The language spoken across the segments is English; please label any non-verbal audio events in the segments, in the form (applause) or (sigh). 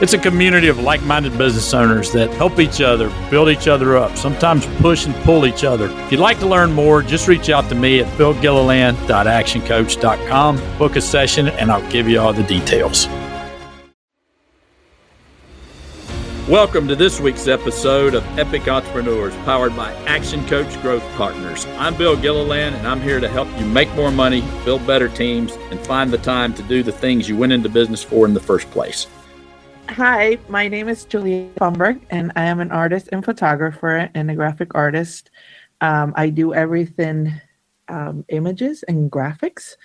It's a community of like minded business owners that help each other, build each other up, sometimes push and pull each other. If you'd like to learn more, just reach out to me at philgilliland.actioncoach.com, book a session, and I'll give you all the details. Welcome to this week's episode of Epic Entrepreneurs, powered by Action Coach Growth Partners. I'm Bill Gilliland, and I'm here to help you make more money, build better teams, and find the time to do the things you went into business for in the first place. Hi, my name is Julietta Fumberg, and I am an artist and photographer and a graphic artist. Um, I do everything um, images and graphics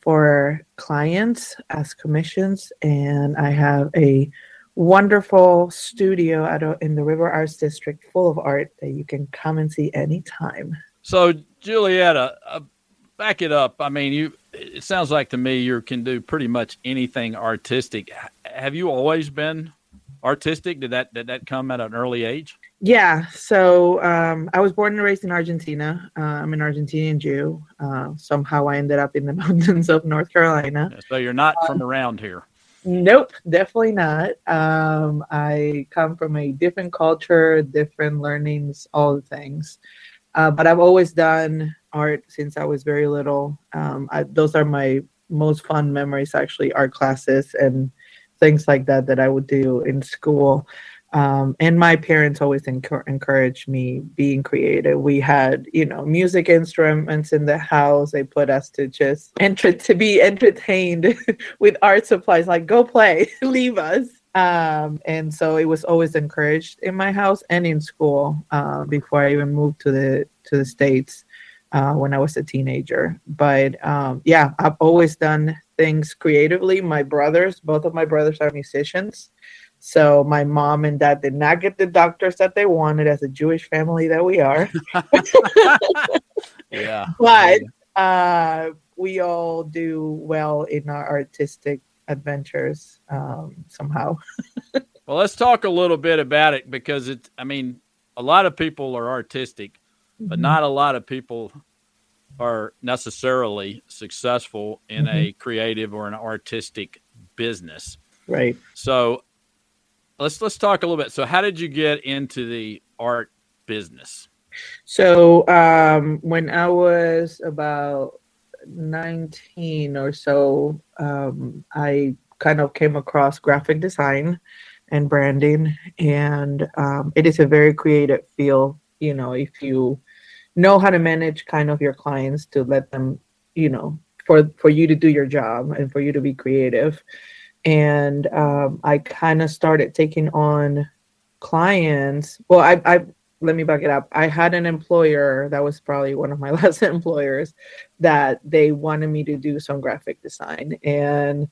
for clients as commissions, and I have a wonderful studio of, in the River Arts District full of art that you can come and see anytime. So, Julietta, uh, back it up. I mean, you. It sounds like to me you can do pretty much anything artistic. Have you always been artistic? Did that did that come at an early age? Yeah. So um, I was born and raised in Argentina. Uh, I'm an Argentinian Jew. Uh, somehow I ended up in the (laughs) mountains of North Carolina. So you're not um, from around here. Nope, definitely not. Um, I come from a different culture, different learnings, all the things. Uh, but I've always done art since I was very little. Um, I, those are my most fun memories, actually, art classes and things like that that I would do in school. Um, and my parents always encouraged me being creative. We had, you know, music instruments in the house. They put us to just enter to be entertained (laughs) with art supplies, like go play, (laughs) leave us. Um, and so it was always encouraged in my house and in school uh, before I even moved to the to the states uh, when I was a teenager. But um, yeah, I've always done things creatively. My brothers, both of my brothers are musicians. So my mom and dad did not get the doctors that they wanted as a Jewish family that we are. (laughs) yeah. (laughs) But uh, we all do well in our artistic adventures um, somehow. (laughs) well, let's talk a little bit about it because it. I mean, a lot of people are artistic. But not a lot of people are necessarily successful in mm-hmm. a creative or an artistic business. Right. So let's let's talk a little bit. So, how did you get into the art business? So, um, when I was about 19 or so, um, I kind of came across graphic design and branding, and um, it is a very creative field. You know, if you know how to manage kind of your clients to let them, you know, for for you to do your job and for you to be creative and um, I kind of started taking on clients. Well, I, I let me back it up. I had an employer that was probably one of my (laughs) last employers that they wanted me to do some graphic design, and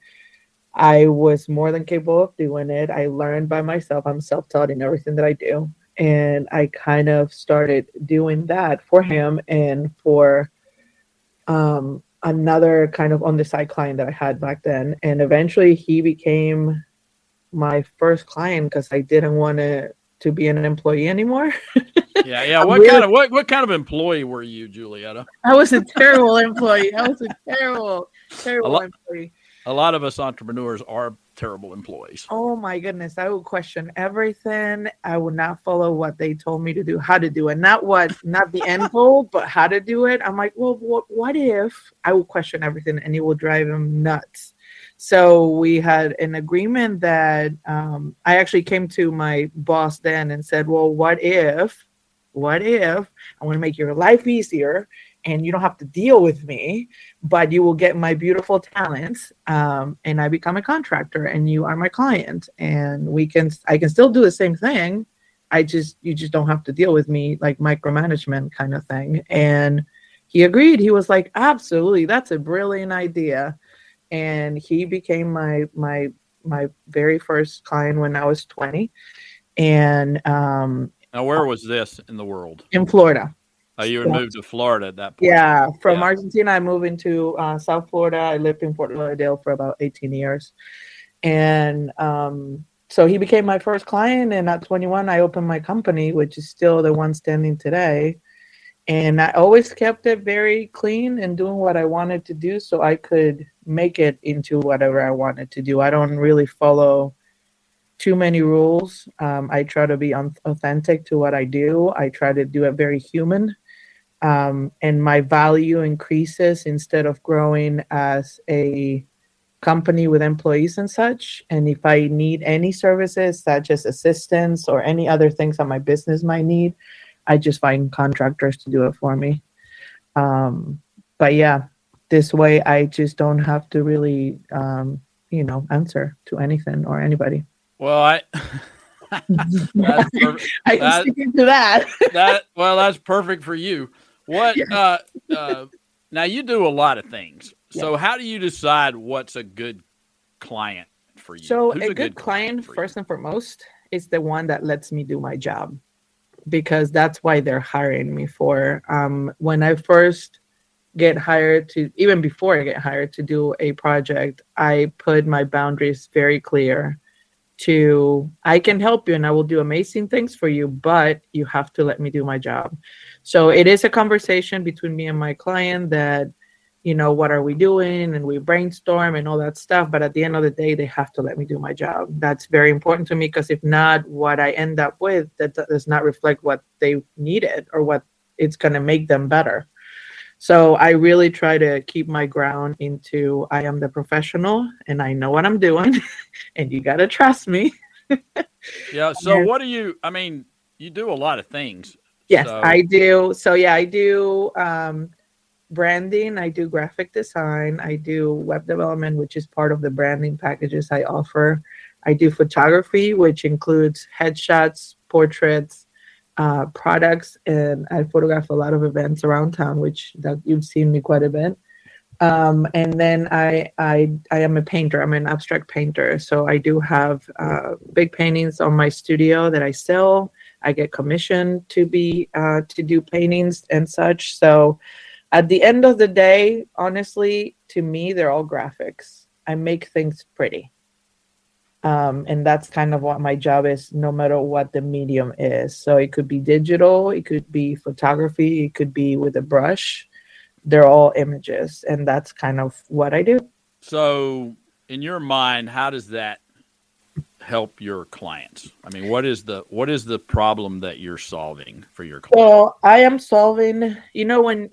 I was more than capable of doing it. I learned by myself. I'm self-taught in everything that I do, and I kind of started doing that for him and for um, another kind of on the side client that I had back then. And eventually he became my first client because I didn't want to to be an employee anymore. (laughs) yeah, yeah. What really, kind of what, what kind of employee were you, Julietta? I was a terrible employee. I was a terrible, terrible a lot, employee. A lot of us entrepreneurs are terrible employees. Oh my goodness. I would question everything. I would not follow what they told me to do, how to do it. Not what, not the end (laughs) goal, but how to do it. I'm like, well, what, what if I would question everything and it will drive them nuts? So we had an agreement that um, I actually came to my boss then and said, well, what if, what if I want to make your life easier and you don't have to deal with me, but you will get my beautiful talents, um, and I become a contractor, and you are my client, and we can I can still do the same thing. I just you just don't have to deal with me like micromanagement kind of thing. And he agreed. He was like, absolutely, that's a brilliant idea, and he became my my my very first client when I was twenty, and um, now where was this in the world? In Florida. Oh, you would So- move to Florida at that point. Yeah, from Yeah. Argentina, I moved into uh, South Florida. I lived in Fort Lauderdale for about 18 years. And um, so he became my first client. And at 21, I opened my company, which is still the one standing today. And I always kept it very clean and doing what I wanted to do so I could make it into whatever I wanted to do. I don't really follow too many rules. Um, I try to be un- authentic to what I do, I try to do it very human um, and my value increases instead of growing as a company with employees and such. And if I need any services, such as assistance or any other things that my business might need, I just find contractors to do it for me. Um, but yeah, this way I just don't have to really, um, you know, answer to anything or anybody. Well, I. (laughs) (laughs) that's perfect. I can That- stick into that. that well, that's perfect for you. What? Yeah. Uh, uh, now you do a lot of things. So how do you decide what's a good client for you? So Who's a, good, client, for you? first and foremost, is the one that lets me do my job, because that's why they're hiring me for. Um, when I first get hired to, even before I get hired to do a project, I put my boundaries very clear. To I can help you and I will do amazing things for you, but you have to let me do my job. So it is a conversation between me and my client that you know, what are we doing? And we brainstorm and all that stuff. But at the end of the day, they have to let me do my job. That's very important to me because if not, what I end up with that does not reflect what they needed or what it's going to make them better. So I really try to keep my ground into I am the professional and I know what I'm doing, (laughs) and you got to trust me. (laughs) Yeah. So what do you? I mean, you do a lot of things. Yes, So- I do. So yeah, I do um, branding. I do graphic design. I do web development, which is part of the branding packages I offer. I do photography, which includes headshots, portraits, uh, products, and I photograph a lot of events around town, which that you've seen me quite a bit. Um, and then I, I I am a painter. I'm an abstract painter, so I do have uh, big paintings on my studio that I sell. I get commissioned to be uh, to do paintings and such. So at the end of the day, honestly, to me, they're all graphics. I make things pretty. Um, and that's kind of what my job is, no matter what the medium is. So it could be digital, it could be photography, it could be with a brush. They're all images, and that's kind of what I do. So in your mind, how does that help your clients? I mean, what is the what is the problem that you're solving for your clients? Well, I am solving. You know when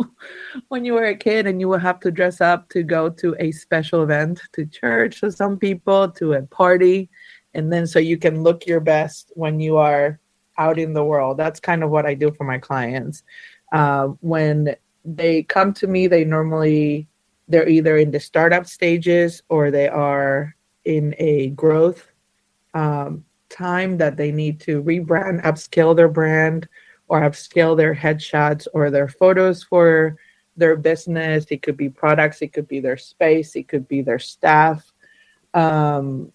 (laughs) when you were a kid and you would have to dress up to go to a special event, to church for some people, to a party, and then so you can look your best when you are out in the world. That's kind of what I do for my clients. Uh, when they come to me, they normally they're either in the startup stages or they are in a growth um, time that they need to rebrand, upscale their brand, or upscale their headshots or their photos for their business. It could be products, it could be their space, it could be their staff. Um,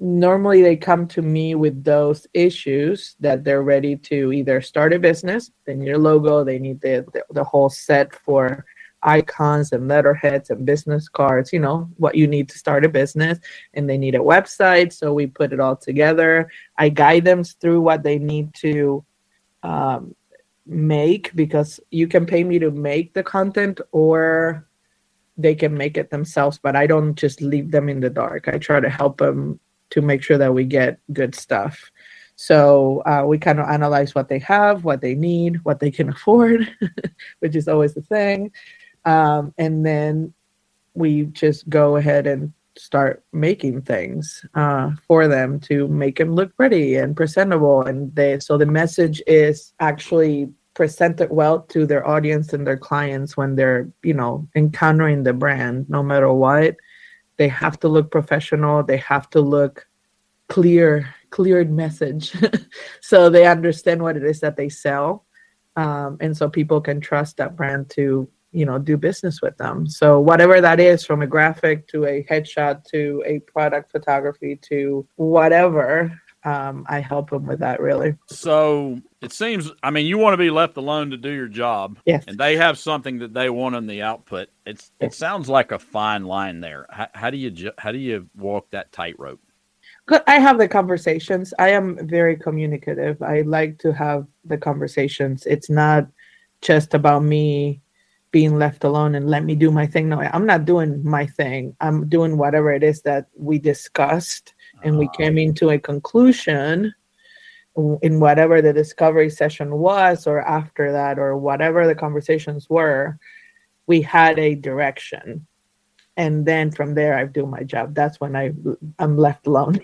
normally, they come to me with those issues that they're ready to either start a business, they need a logo, they need the, the, the whole set for icons and letterheads and business cards, you know, what you need to start a business. And they need a website. So we put it all together. I guide them through what they need to um, make because you can pay me to make the content or they can make it themselves. But I don't just leave them in the dark. I try to help them to make sure that we get good stuff. So uh, we kind of analyze what they have, what they need, what they can (laughs) afford, which is always the thing. Um, and then we just go ahead and start making things uh, for them to make them look pretty and presentable. And they so the message is actually presented well to their audience and their clients when they're you know encountering the brand. No matter what, they have to look professional. They have to look clear, cleared message, (laughs) so they understand what it is that they sell. Um, and so people can trust that brand to you know do business with them so whatever that is from a graphic to a headshot to a product photography to whatever um, i help them with that really So it seems. I mean, you want to be left alone to do your job. Yes. And they have something that they want in the output. It's it sounds like a fine line there. How, how do you ju- how do you walk that tightrope? I have the conversations. I am very communicative. I like to have the conversations. It's not just about me being left alone and let me do my thing. No, I'm not doing my thing. I'm doing whatever it is that we discussed and we Uh, came into a conclusion in whatever the discovery session was or after that or whatever the conversations were we had a direction and then from there i do my job that's when i i'm left alone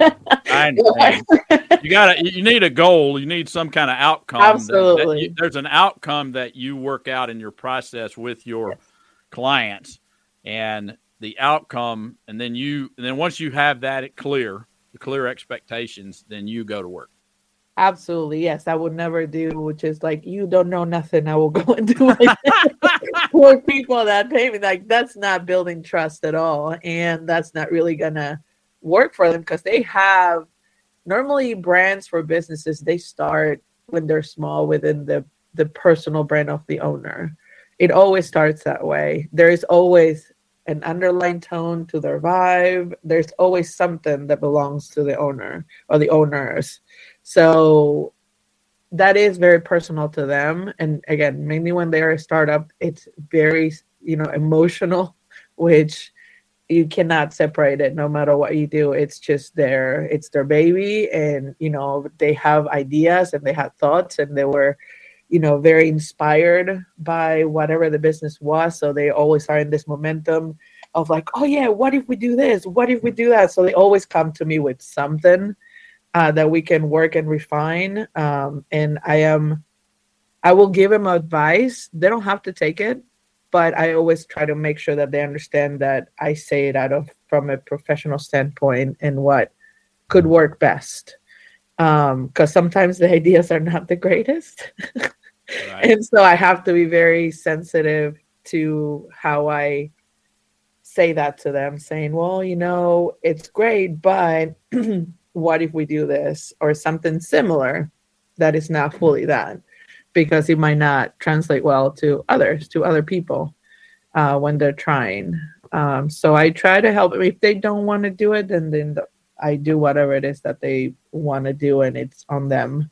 I (laughs) understand. you got you need a goal. You need some kind of outcome. that- that Absolutely. you- there's an outcome that you work out in your process with your clients, and the outcome, and then you, and then once you have that clear, the clear expectations, then you go to work. absolutely yes i would never do which is like you don't know nothing i will go and do my (laughs) for people that pay me like that's not building trust at all and that's not really gonna work for them because they have normally brands for businesses they start when they're small within the the personal brand of the owner. It always starts that way. There is always an underlying tone to their vibe. There's always something that belongs to the owner or the owners. So that is very personal to them. And again mainly when they're a startup it's very you know emotional (laughs) which you cannot separate it no matter what you do. It's just their it's their baby. And you know they have ideas and they have thoughts and they were you know very inspired by whatever the business was. So they always are in this momentum of like oh yeah what if we do this? What if we do that? So they always come to me with something uh, that we can work and refine um, and i am i will give them advice. They don't have to take it but i always try to make sure that they understand that i say it out of from a professional standpoint and what could work best. Because sometimes the (laughs) ideas are not the greatest. (laughs) Right? and so I have to be very sensitive to how I say that to them, saying, well, you know, it's great, but (clears throat) what if we do this or something similar that is not fully that? Because it might not translate well to others, to other people uh, when they're trying. Um, so I try to help. If they don't want to do it, then, then the, I do whatever it is that they want to do, and it's on them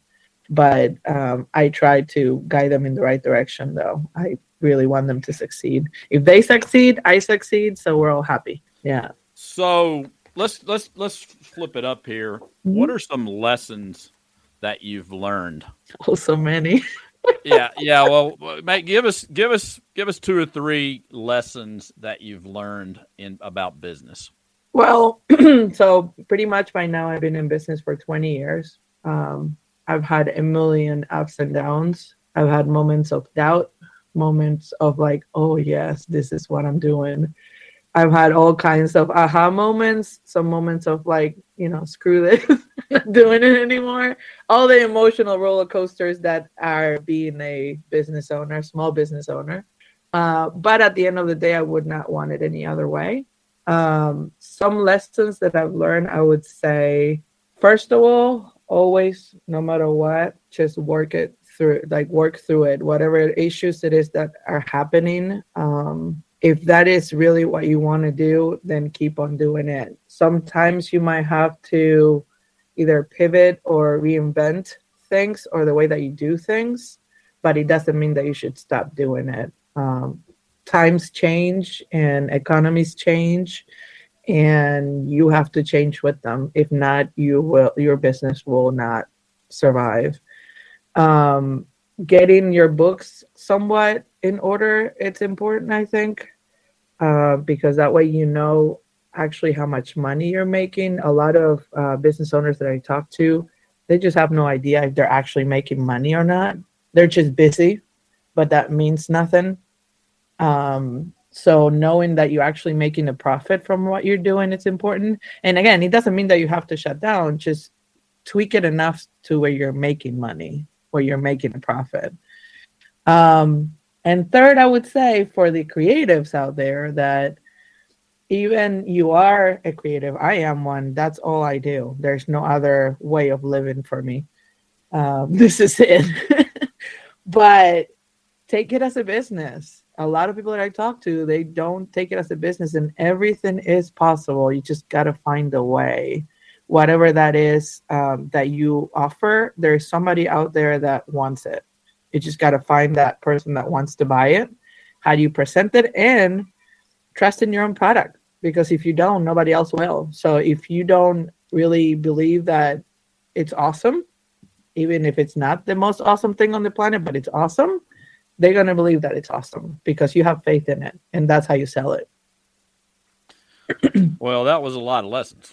but um, I try to guide them in the right direction, though. I really want them to succeed. If they succeed, I succeed, so we're all happy. Yeah. So let's let's let's flip it up here. What are some lessons that you've learned? Oh, so many. (laughs) yeah, yeah. Well, mate, give us give us give us two or three lessons that you've learned in about business. Well, (clears throat) so pretty much by now, I've been in business for 20 years. Um, I've had a million ups and downs. I've had moments of doubt, moments of like, oh, yes, this is what I'm doing. I've had all kinds of aha moments, some moments of like, you know, screw this, not (laughs) doing it anymore. All the emotional roller coasters that are being a business owner, small business owner. Uh, but at the end of the day, I would not want it any other way. Um, some lessons that I've learned, I would say, first of all, always, no matter what, just work it through, like work through it, whatever issues it is that are happening. Um, if that is really what you want to do, then keep on doing it. Sometimes you might have to either pivot or reinvent things or the way that you do things, but it doesn't mean that you should stop doing it. Um, times change and economies change and you have to change with them if not you will your business will not survive um, getting your books somewhat in order it's important i think uh, because that way you know actually how much money you're making. A lot of uh, business owners that i talk to they just have no idea if they're actually making money or not. They're just busy but that means nothing. Um, so knowing that you're actually making a profit from what you're doing it's important. And again it doesn't mean that you have to shut down just tweak it enough to where you're making money where you're making a profit. Um, and third i would say for the creatives out there that even you are a creative i am one that's all i do there's no other way of living for me um, (laughs) this is it. (laughs) but take it as a business. A lot of people that I talk to, they don't take it as a business, and everything is possible. You just got to find a way. Whatever that is um, that you offer, there's somebody out there that wants it. You just got to find that person that wants to buy it. How do you present it? And trust in your own product because if you don't, nobody else will. So if you don't really believe that it's awesome, even if it's not the most awesome thing on the planet, but it's awesome, they're going to believe that it's awesome because you have faith in it. And that's how you sell it. well, that was a lot of lessons.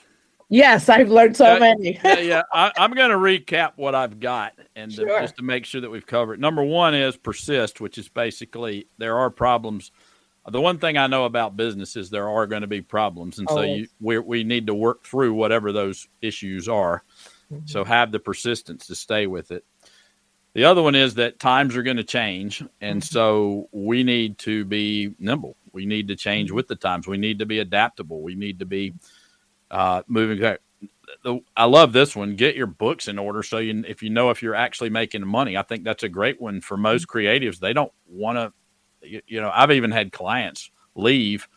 Yes, I've learned so many. yeah, yeah. I, am going to recap what I've got and sure. to, just to make sure that we've covered. Number one is persist, which is basically there are problems – the one thing I know about business is there are going to be problems, and so you, we we need to work through whatever those issues are. Mm-hmm. So have the persistence to stay with it. The other one is that times are going to change, and mm-hmm. so we need to be nimble. We need to change with the times. We need to be adaptable. We need to be uh, moving. Back. I love this one. Get your books in order so you, if you know if you're actually making money. I think that's a great one for most mm-hmm. creatives. They don't want to you, you know, I've even had clients leave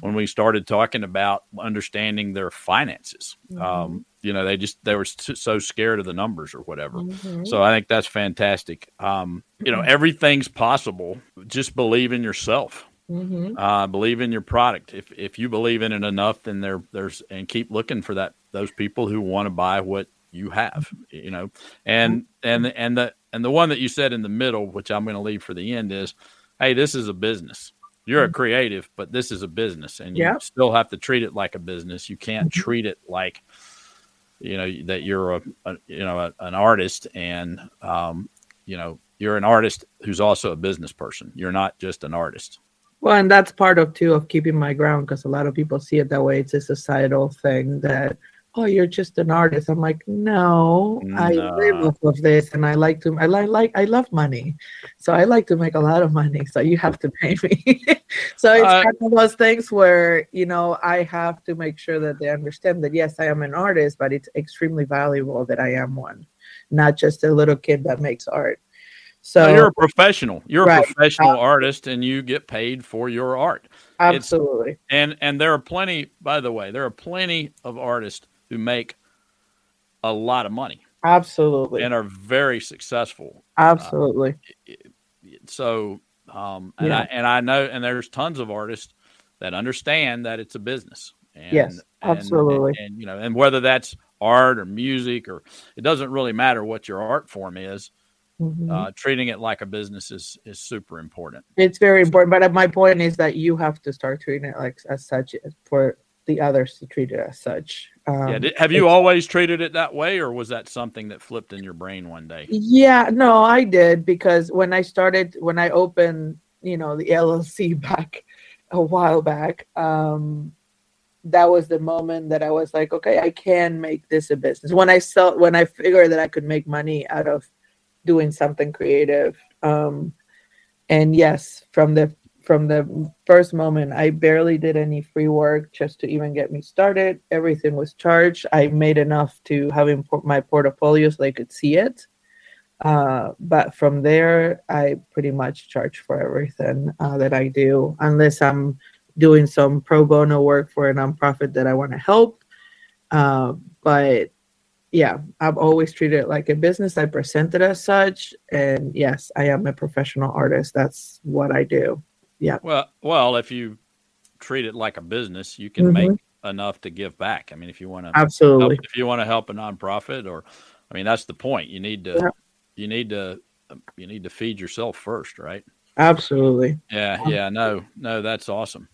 when we started talking about understanding their finances. Mm-hmm. Um, you know, they just they were so scared of the numbers or whatever. Mm-hmm. So I think that's fantastic. Um, you know, mm-hmm. everything's possible. Just believe in yourself. Mm-hmm. Uh, believe in your product. If if you believe in it enough, then there there's and keep looking for that those people who want to buy what you have. You know, and and and the and the one that you said in the middle, which I'm going to leave for the end, is hey, this is a business. You're a mm-hmm. creative, but this is a business, and you yep. still have to treat it like a business. You can't mm-hmm. treat it like you know that you're a, a you know a, an artist, and um, you know you're an artist who's also a business person. You're not just an artist. Well, and that's part of too of keeping my ground because a lot of people see it that way. It's a societal thing that oh you're just an artist. I'm like no, no, i live off of this and i like to i like, like i love money. So i like to make a lot of money so you have to pay me. (laughs) So it's uh, kind of those things where you know i have to make sure that they understand that yes i am an artist but it's extremely valuable that i am one not just a little kid that makes art so you're a professional you're right. a professional uh, artist and you get paid for your art absolutely it's, and and there are plenty by the way there are plenty of artists who make a lot of money. Absolutely. And are very successful. Absolutely. Uh, so, um, and yeah. I, and I know, and there's tons of artists that understand that it's a business. And, yes, absolutely. And, and, you know, and whether that's art or music or it doesn't really matter what your art form is. Mm-hmm. Uh, treating it like a business is is super important. It's very important, but my point is that you have to start treating it like as such for the others to treat it as such. Um, yeah, did, have you always treated it that way, or was that something that flipped in your brain one day? Yeah, no, I did because when I started, when I opened, you know, the LLC (laughs) back a while back, um, that was the moment that I was like, okay, I can make this a business. When I saw, when I figured that I could make money out of doing something creative, um, and yes, from the from the first moment i barely did any free work just to even get me started. Everything was charged. I made enough to have my portfolio so they could see it. Uh, but from there i pretty much charge for everything uh, that i do unless i'm doing some pro bono work for a nonprofit that i want to help. Uh, but yeah, I've always treated it like a business. I present it as such. And yes, I am a professional artist. That's what I do. Yeah. Well, well, if you treat it like a business, you can mm-hmm. make enough to give back. I mean, if you want to absolutely, help, if you want to help a nonprofit, or I mean, that's the point. You need to, yeah. you need to, you need to feed yourself first, right? Absolutely. Yeah. Yeah. No. No. That's awesome.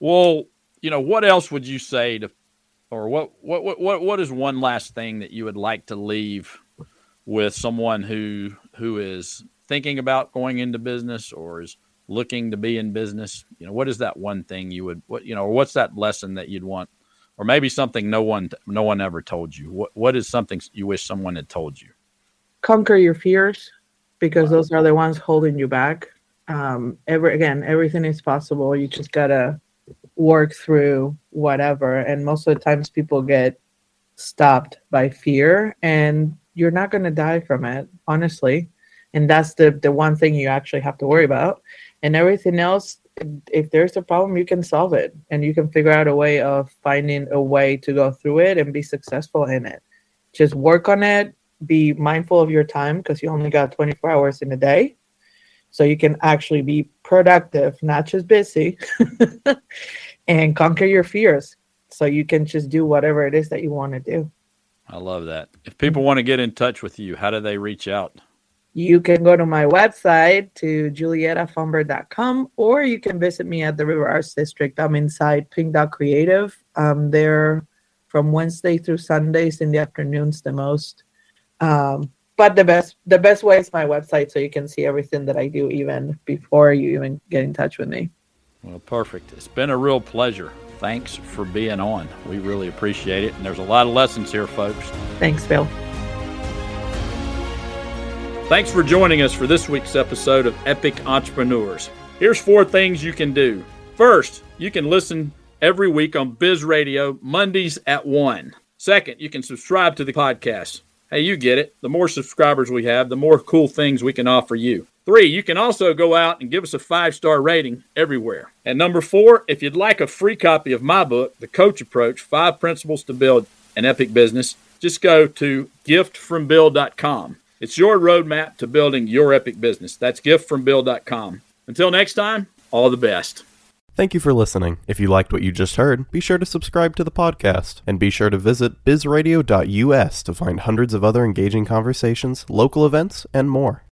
Well, you know, what else would you say to, or what, what, what, what, what is one last thing that you would like to leave with someone who who is thinking about going into business or is looking to be in business, you know, what is that one thing you would what you know, what's that lesson that you'd want or maybe something no one no one ever told you. What what is something you wish someone had told you? Conquer your fears because wow. those are the ones holding you back. Um every again, everything is possible. You just got to work through whatever and most of the times people get stopped by fear and you're not going to die from it, honestly. And that's the the one thing you actually have to worry about. And everything else, if there's a problem, you can solve it and you can figure out a way of finding a way to go through it and be successful in it. Just work on it, be mindful of your time because you only got 24 hours in a day. So you can actually be productive, not just busy, (laughs) and conquer your fears. So you can just do whatever it is that you want to do. I love that. If people want to get in touch with you, how do they reach out? You can go to my website to juliettafumber.com or you can visit me at the River Arts District. I'm inside Pink Dot Creative. I'm there from Wednesday through Sundays in the afternoons the most. Um, but the best the best way is my website so you can see everything that I do even before you even get in touch with me. Well, perfect. It's been a real pleasure. Thanks for being on. We really appreciate it. And there's a lot of lessons here, folks. Thanks, Bill. Thanks for joining us for this week's episode of Epic Entrepreneurs. Here's four things you can do. First, you can listen every week on Biz Radio, Mondays at 1. Second, you can subscribe to the podcast. Hey, you get it. The more subscribers we have, the more cool things we can offer you. Three, you can also go out and give us a five star rating everywhere. And number four, if you'd like a free copy of my book, The Coach Approach Five Principles to Build an Epic Business, just go to giftfrombill.com. It's your roadmap to building your epic business. That's giftfrombill.com. Until next time, all the best. Thank you for listening. If you liked what you just heard, be sure to subscribe to the podcast and be sure to visit bizradio.us to find hundreds of other engaging conversations, local events, and more.